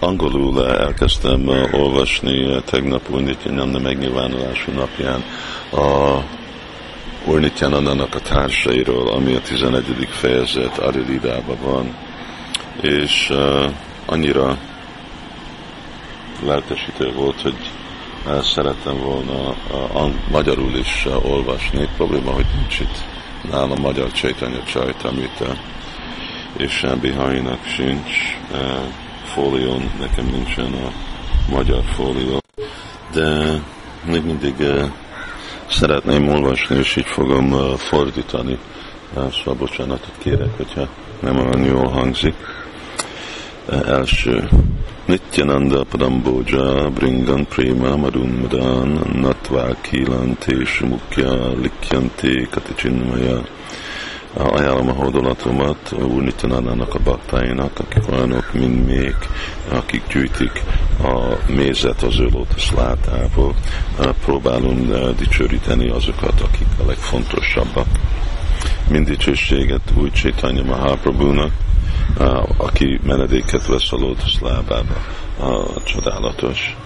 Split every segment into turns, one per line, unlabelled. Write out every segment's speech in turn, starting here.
Angolul elkezdtem olvasni tegnap Nityananda megnyilvánulású napján a Úr Nityanandának a társairól, ami a 11. fejezet Arididában van, és annyira lelkesítő volt, hogy szerettem volna uh, magyarul is olvasni. Probléma, hogy nincs itt nálam magyar Csaitanya Csajt, amit és semmi hajnak sincs fólión, nekem nincsen a magyar fólió, de még mindig szeretném olvasni, és így fogom fordítani. Szóval bocsánatot kérek, hogyha nem olyan jól hangzik. Első. Nityananda Padamboja Bringan Prema Madunmadan Natva Kilante Mukya Likyanti Katichinmaya ajánlom a hódolatomat Úr Nityanánának a baktáinak, akik olyanok, mint még, akik gyűjtik a mézet az ő lótusz látából. Próbálunk dicsőíteni azokat, akik a legfontosabbak. Mind dicsőséget új Csétanya Mahaprabhu-nak, aki menedéket vesz a lótusz lábába, a csodálatos.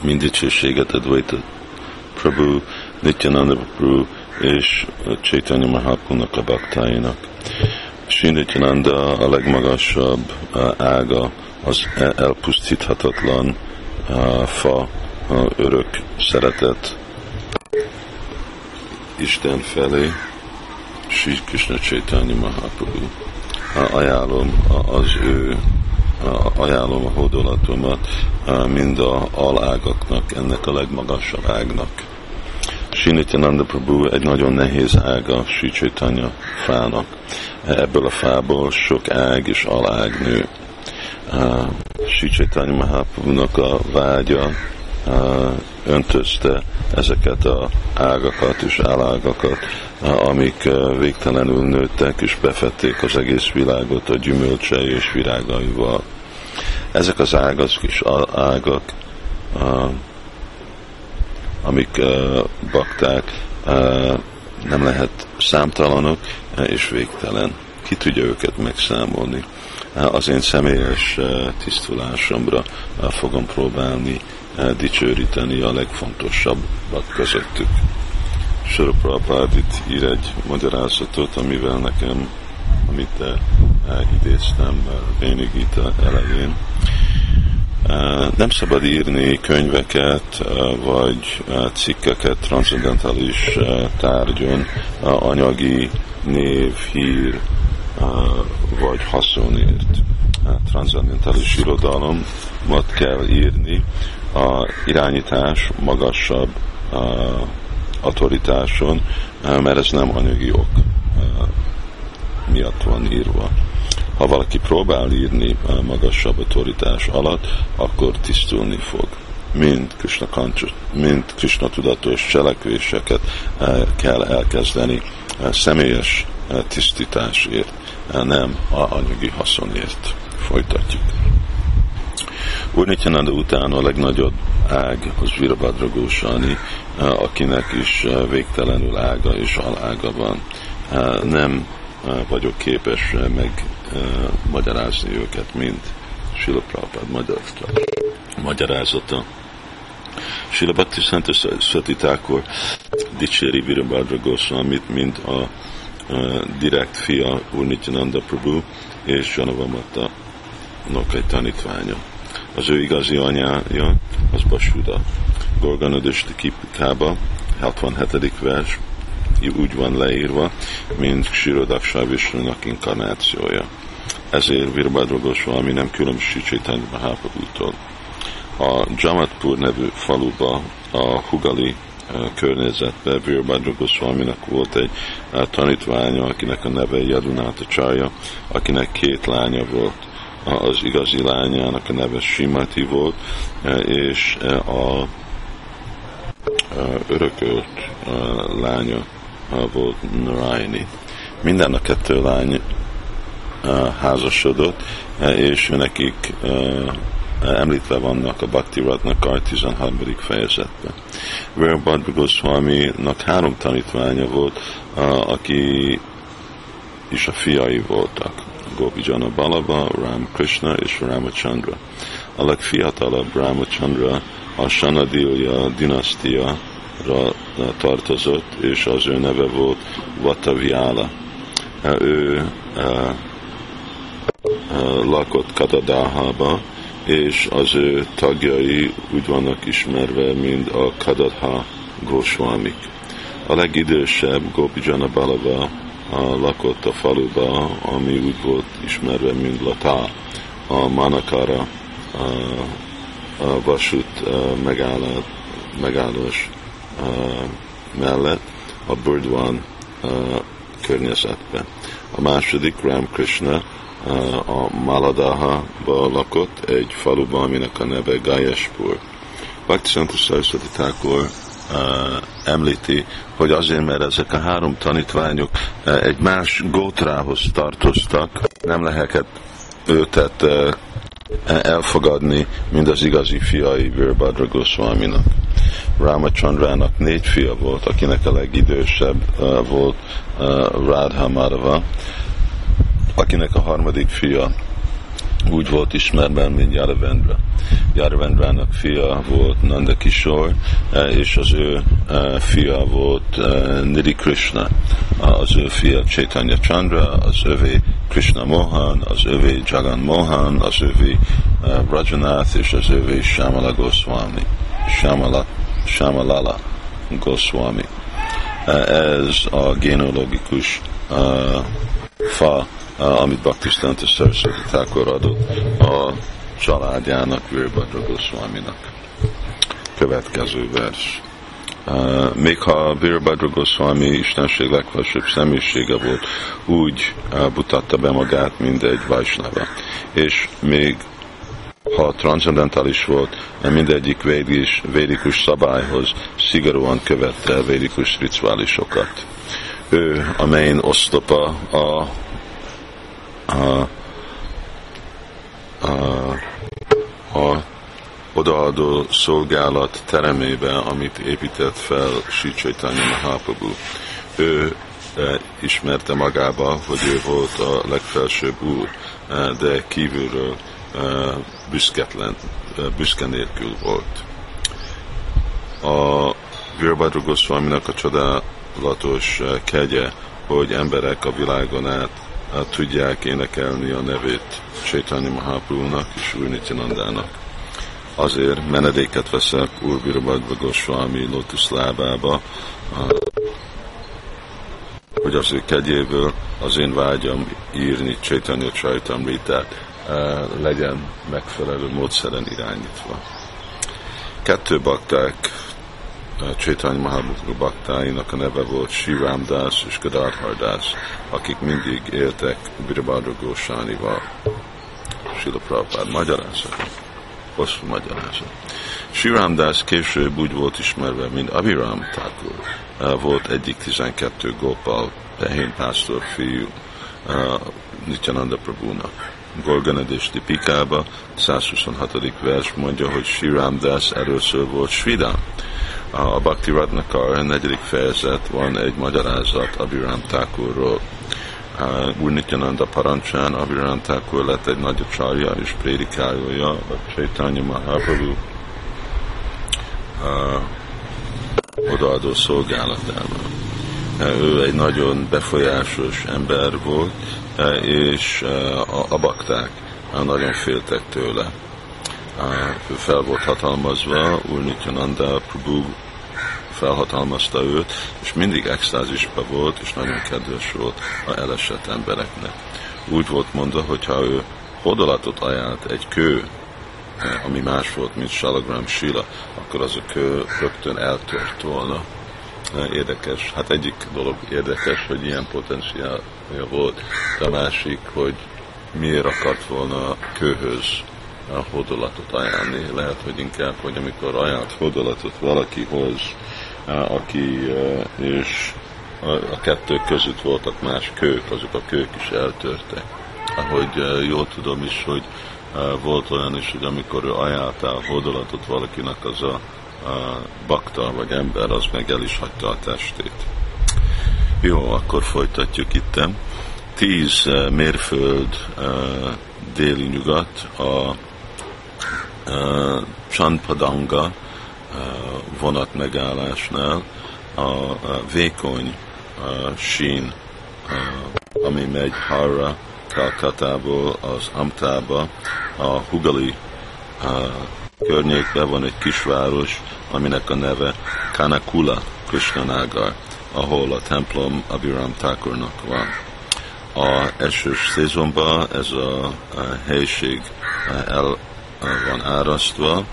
Mind dicsőséget Advaita Prabhu, Nityananda Prabhu, és Chaitanya Mahaprabhu-nak a baktáinak. Srinityananda a legmagasabb ága, az elpusztíthatatlan fa, örök szeretet Isten felé, Sri Krishna Chaitanya Mahaprabhu. Ajánlom az ő ajánlom a hódolatomat mind a alágaknak, ennek a legmagasabb ágnak. Sinityananda Prabhu egy nagyon nehéz ága Sri Chaitanya fának. Ebből a fából sok ág és alág nő. Uh, Sri Chaitanya Mahaprabhu-nak a vágya öntözte ezeket a ágakat és alágakat, uh, amik végtelenül nőttek és befették az egész világot a gyümölcse és virágaival. Ezek az ágak és ágak amik uh, bakták, uh, nem lehet számtalanok uh, és végtelen. Ki tudja őket megszámolni? Az én személyes tisztulásomra fogom próbálni dicsőríteni a legfontosabbak közöttük. Sora Prabhupád itt ír egy magyarázatot, amivel nekem, amit idéztem uh, Vénigita elején, nem szabad írni könyveket vagy cikkeket transzendentális tárgyon anyagi név, hír vagy haszonért. Transzendentális irodalomat kell írni a irányítás magasabb autoritáson, mert ez nem anyagi ok miatt van írva. Ha valaki próbál írni magasabb autoritás alatt, akkor tisztulni fog. Mind Krishna, kancsot, mind Krishna tudatos cselekvéseket eh, kell elkezdeni eh, személyes eh, tisztításért, nem a anyagi haszonért. Folytatjuk. Úr Nityananda után a legnagyobb ág az Virabhadra Gósani, akinek is végtelenül ága és alága van. Nem vagyok képes meg magyarázni őket, mint Sila Prabhupád magyarázata. Sila Bhakti Szent Szatitákor dicséri Virabhadra Goswamit, mint a, a direkt fia Úr Nityananda Prabhu és Janavamata egy tanítványa. Az ő igazi anyája az Basuda. Gorganodösti Kipikába, 77. vers, úgy van leírva, mint Sirodaksa Visnunak inkarnációja. Ezért Virbadrogos valami nem különbsít Chaitanya Mahaprabhu-tól. A Jamatpur nevű faluba, a Hugali eh, környezetbe Virbadrogos valaminek volt egy eh, tanítványa, akinek a neve Jadunata Csarja, akinek két lánya volt. Az igazi lányának a neve Simati volt, eh, és a örökölt lánya volt Narayani. Minden a kettő lány házasodott, és nekik említve vannak a Bhakti Ratnakar 13. fejezetben. Verbad Goswami-nak három tanítványa volt, aki is a fiai voltak. Gopijana Balaba, Ram Krishna és Ramachandra. A legfiatalabb Ramachandra a Sanadilja dinasztia tartozott, és az ő neve volt Vataviala. Ő lakott Kadadáhába, és az ő tagjai úgy vannak ismerve, mint a Kadadha Goswamik. A legidősebb Gopijana Balava lakott a faluba, ami úgy volt ismerve, mint Lata, a Manakara a, a vasút megálló, megállós mellett a Burdwan környezetben. A második Ram Krishna a Maladaha-ba lakott, egy faluban, aminek a neve Gayashpur. Bhakti Saraswati Thakur említi, hogy azért, mert ezek a három tanítványok egy más gótrához tartoztak, nem lehetett őtet elfogadni, mint az igazi fiai Virbadra Goswaminak. Ramachandrának négy fia volt, akinek a legidősebb volt Radha Madhava, akinek a harmadik fia úgy volt ismerben, mint Yaravendra. Yaravendrának fia volt Nanda Kishore, és az ő fia volt Nidhi Krishna. Az ő fia Chaitanya Chandra, az övé Krishna Mohan, az övé Jagan Mohan, az övé Rajanath és az övé Shamala Goswami. Shamala, Shamalala Goswami. Ez a genealogikus fa amit Baktisztánta Saraswati Thakur adott a családjának, Virbadra Goswaminak. Következő vers. Uh, még ha Virbadra Goswami Istenség legfelsőbb személyisége volt, úgy uh, mutatta be magát, mint egy Vajsnava. És még ha transzendentális volt, mindegyik védis, védikus szabályhoz szigorúan követte védikus rituálisokat. Ő a main oszlopa a a, a, a odaadó szolgálat teremébe, amit épített fel Sicsaitanya Mahaprabhu. Ő e, ismerte magába, hogy ő volt a legfelsőbb úr, e, de kívülről büszketlen, büszke nélkül volt. A Virbadra Goswaminak a csodálatos kegye, hogy emberek a világon át tudják énekelni a nevét Csaitanya Mahaprabhu-nak és Úr Nityanandának. Azért menedéket veszek Úr Virabhagva Goswami Lotus lábába, hogy az ő kegyéből az én vágyam írni Chaitanya Chaitamritát legyen megfelelő módszeren irányítva. Kettő bakták Csétány Mahaprabhu baktáinak a neve volt Siram Das és Gadadhar Das, akik mindig éltek Birabadra Gósánival. Sila Prabhupád magyarázat. Hosszú magyarázat. Siram Das később úgy volt ismerve, mint Abiram Thakur. Volt egyik 12 Gopal, tehén pásztor fiú Nityananda Prabhunak. Gorganed és Tipikába, 126. vers mondja, hogy Siram Das először volt Svidam a Bhakti Radnakar negyedik fejezet van egy magyarázat Abhiram Thakurról. Úr Nityananda parancsán Abhiram Thakur lett egy nagy csarja és prédikájója a Chaitanya Mahaprabhu odaadó szolgálatában. Ő egy nagyon befolyásos ember volt, és a, a bakták nagyon féltek tőle. Ő fel volt hatalmazva, Úr Nityananda Prabhu felhatalmazta őt, és mindig extázisba volt, és nagyon kedves volt a elesett embereknek. Úgy volt mondva, hogy ha ő hodolatot ajánlt egy kő, ami más volt, mint Salagram Sila, akkor az a kő rögtön eltört volna. Érdekes. Hát egyik dolog érdekes, hogy ilyen potenciálja volt, de a másik, hogy miért akart volna a kőhöz a hodolatot ajánlni. Lehet, hogy inkább, hogy amikor ajánlt hodolatot valakihoz, aki és a kettő között voltak más kők, azok a kők is eltörtek. Ahogy jól tudom is, hogy volt olyan is, hogy amikor ő ajánlta a hódolatot valakinek, az a bakta vagy ember, az meg el is hagyta a testét. Jó, akkor folytatjuk itten. tíz mérföld déli nyugat a Csanpadanga vonat megállásnál a vékony sín, ami megy Harra, Kalkatából az Amtába, a Hugali környékben van egy kisváros, aminek a neve Kanakula Krishnanagar, ahol a templom Abiram Thakurnak van. A esős szezonban ez a, a helység el van árasztva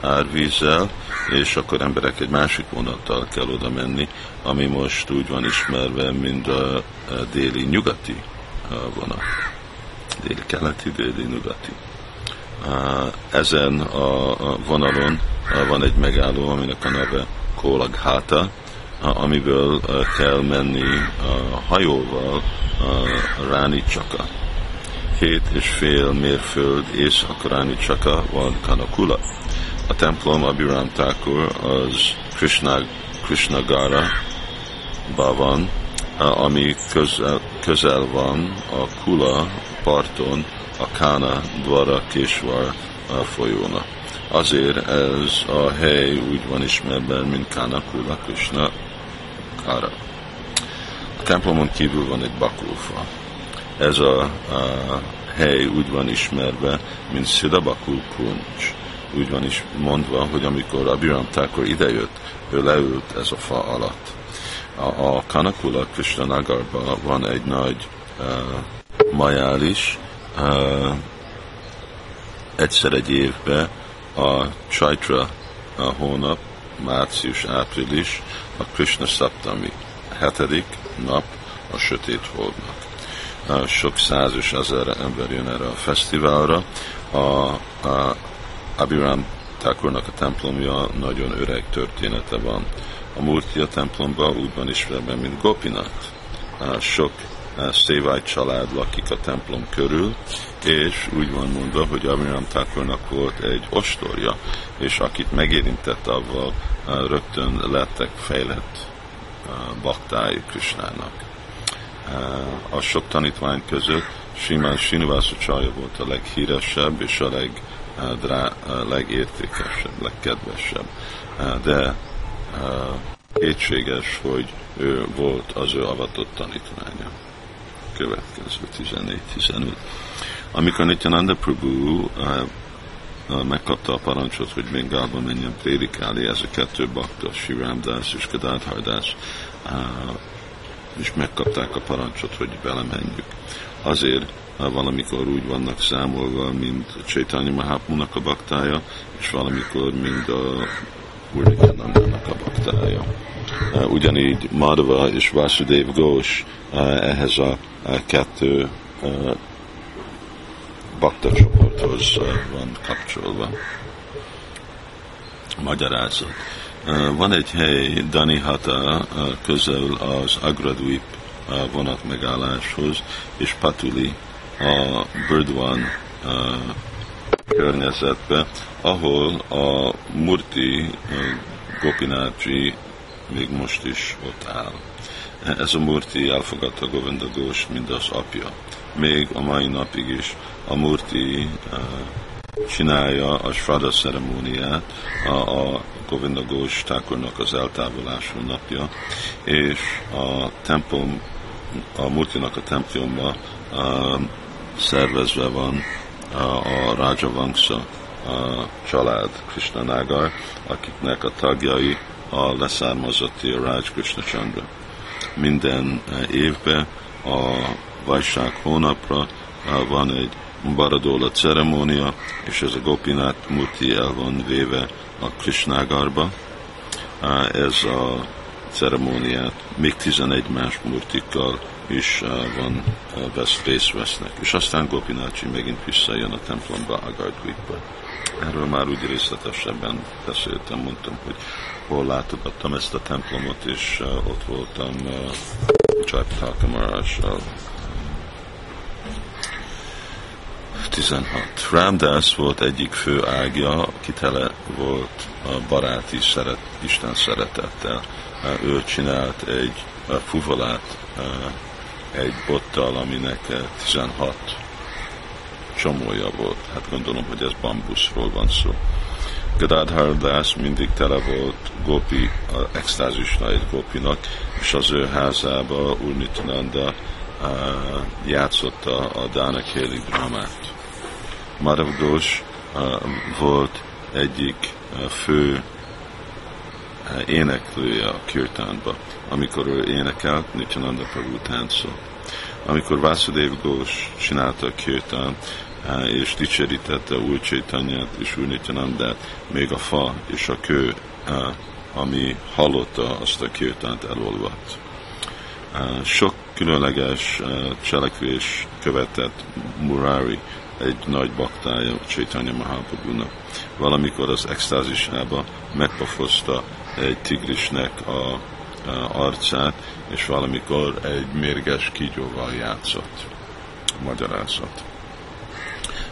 árvízzel, és akkor emberek egy másik vonattal kell oda menni, ami most úgy van ismerve, mint a déli nyugati vonat. Déli keleti, déli nyugati. Ezen a vonalon van egy megálló, aminek a neve Kólagháta, amiből kell menni a hajóval Ráni Csaka. Két és fél mérföld észak Ráni Csaka van Kanakula. A templom Abiram Thakur az Krishna, Krishnagara van, ami közel, közel van a Kula parton, a Kána Dvara Késvar folyónak. Azért ez a hely úgy van ismerve, mint Kána Kula Krishna Kara. A templomon kívül van egy bakulfa. Ez a, a hely úgy van ismerve, mint Szidabakul Kuncs. Úgy van is mondva, hogy amikor Abiram Thakur idejött, ő leült ez a fa alatt. A, a Kanakula Krishna Nagarban van egy nagy uh, majális, uh, egyszer egy évben a Chaitra a hónap, március-április, a Krishna Saptami, hetedik nap a sötét holdnak. Sok száz és ezer ember jön erre a fesztiválra. A, a Abiram Thakurnak a templomja nagyon öreg története van. A Murtia templomban úgy van ismerve, mint Gopinat. Sok Szévály család lakik a templom körül, és úgy van mondva, hogy Abraham Thakurnak volt egy ostorja, és akit megérintett avval, rögtön lettek fejlett baktái Krisnának. A sok tanítvány között Simán Sinivásza Csaja volt a leghíresebb és a leg, drá, legértékesebb, legkedvesebb. De kétséges, hogy ő volt az ő avatott tanítványa. Következő 14-15. Amikor Nityananda Prabhu megkapta a parancsot, hogy Bengálba menjen prédikálni, ez a kettő bakta, Siramdász és Kadádhardás, és megkapták a parancsot, hogy belemenjük. Azért valamikor úgy vannak számolva, mint Csaitanya Mahapunak a baktája, és valamikor, mint a Urnikanandának a baktája. Ugyanígy Madhava és Vasudev Ghosh ehhez a kettő bakta csoporthoz van kapcsolva. Magyarázat. Van egy hely, Danihata, közel az Agradvip vonat megálláshoz, és Patuli a Birdwan környezetbe, ahol a Murti Gopinathji még most is ott áll. Ez a Murti elfogadta Govinda Ghosh, mint az apja. Még a mai napig is a Murti uh, csinálja a Shrada ceremóniát, a, a Govinda Ghosh Thakurnak az eltávolású napja, és a templom, a Murtinak a templomba uh, szervezve van a Rajavanksa a család Krishna Nagar, akiknek a tagjai a leszármazotti a Raj Krishna Chandra. Minden évben a Vajság hónapra van egy Baradóla ceremónia, és ez a Gopinát Murti el van véve a Krishnágarba. Ez a ceremóniát még 11 más murtikkal is van, vesz, részt vesznek. És aztán Gopinácsi megint visszajön a templomba, Agardvitba. Erről már úgy részletesebben beszéltem, mondtam, hogy hol látogattam ezt a templomot, és ott voltam uh, Csajpataka Marással 16. Ramdas volt egyik fő ágja, aki volt a baráti szeret, Isten szeretettel. Ő csinált egy fuvolát egy bottal, aminek 16 csomója volt. Hát gondolom, hogy ez bambuszról van szó. Gadadhar Das mindig tele volt Gopi, extázisra egy Gopinak, és az ő házába Urnitananda játszotta a Dánakéli drámát. Madhav Ghosh volt egyik fő éneklője a kirtánba, amikor ő énekelt, Nityananda Prabhu táncol. Amikor Vasudev Ghosh csinálta a kirtán, és dicsérítette új Csaitanyát és új Nityanandát, még a fa és a kő, ami hallotta azt a kirtánt elolvadt. Sok különleges cselekvés követett Murari, egy nagy baktája Csaitanya Mahaprabhu-nak. Valamikor az extázisába megpofozta egy tigrisnek a, a arcát, és valamikor egy mérges kígyóval játszott. Magyarázat.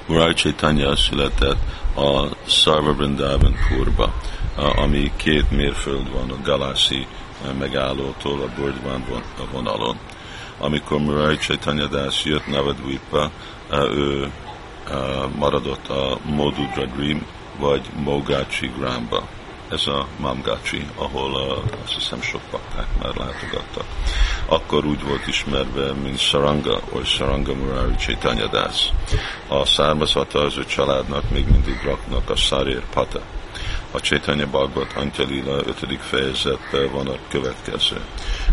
Murai Chaitanya született a Sarva Vrindavan Purba, ami két mérföld van a Galászi megállótól a Bordván vonalon. Amikor Murai Chaitanya Das jött Navadvipa, ő maradott a Modudra Dream vagy Mogácsi Gramba. Ez a Mamgácsi, ahol uh, azt hiszem sok pakták már látogattak. Akkor úgy volt ismerve, mint Saranga, vagy Saranga Murari Chaitanya Das. A származata az ő családnak még mindig raknak a Sarir Pata. A Chaitanya Bhagavat Antyalila 5. fejezetben van a következő.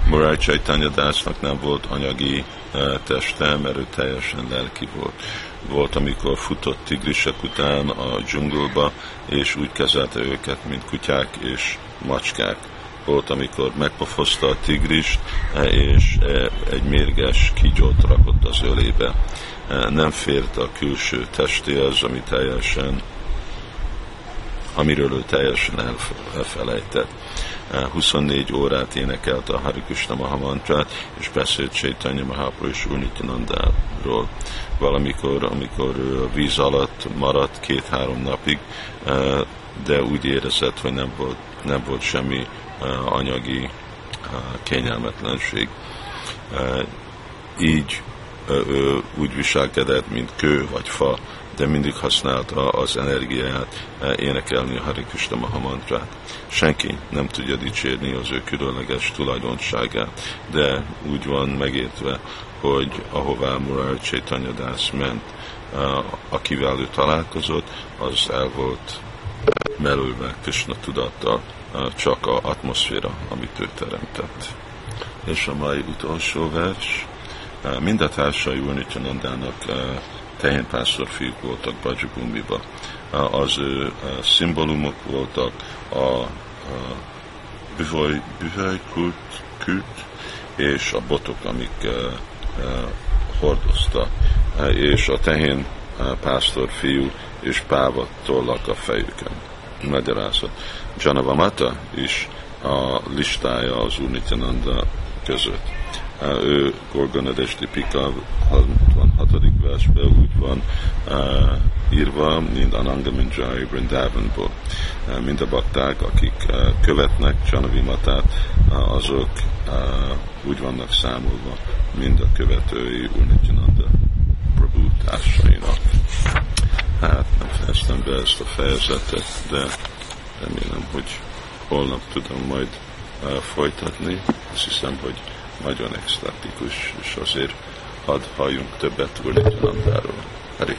Murai Chaitanya Dasnak nem volt anyagi uh, teste, mert ő teljesen lelki volt volt, amikor futott tigrisek után a dzsungolba, és úgy kezelte őket, mint kutyák és macskák. Volt, amikor megpofozta a tigrist, és egy mérges kígyót rakott az ölébe. Nem fért a külső testéhez, ami teljesen amiről ő teljesen elfelejtett. 24 órát énekelt a Hari Krishna Mahamantrát, és beszélt Chaitanya Mahaprabhu és Unityanandáról. Valamikor, amikor ő a víz alatt maradt két-három napig, de úgy érezett, hogy nem volt, nem volt semmi anyagi kényelmetlenség. Így ő úgy viselkedett, mint kő vagy fa, de mindig használta az energiáját énekelni a Hari Krishna Mahamantrát. Senki nem tudja dicsérni az ő különleges tulajdonságát, de úgy van megértve, hogy ahová Murar Chaitanya Das ment, akivel ő találkozott, az el volt melülve Krishna tudattal, csak a atmoszféra, amit ő teremtett. És a mai utolsó vers, mind a társai Unityanandának tehénpásztor fiúk voltak Bajabumiba. Az ő szimbólumok voltak a bühöly, bühölykült kült, és a botok, amik hordozta, és a tehén pásztor fiú és páva tollak a fejükön. Magyarázat. Janavamata is a listája az Unityananda között. Ő Gorgonadesti Pika 66. versben úgy van uh, írva, mint Ananga Minjai Vrindavanból. Uh, mind a bakták, akik uh, követnek Csanavimatát, uh, azok uh, úgy vannak számolva, mind a követői Unityananda Prabhu társainak. Hát nem fejeztem be ezt a fejezetet, de remélem, hogy holnap tudom majd uh, folytatni. Azt hiszem, hogy nagyon extatikus, és azért hadd halljunk többet Urnitanandáról. Hare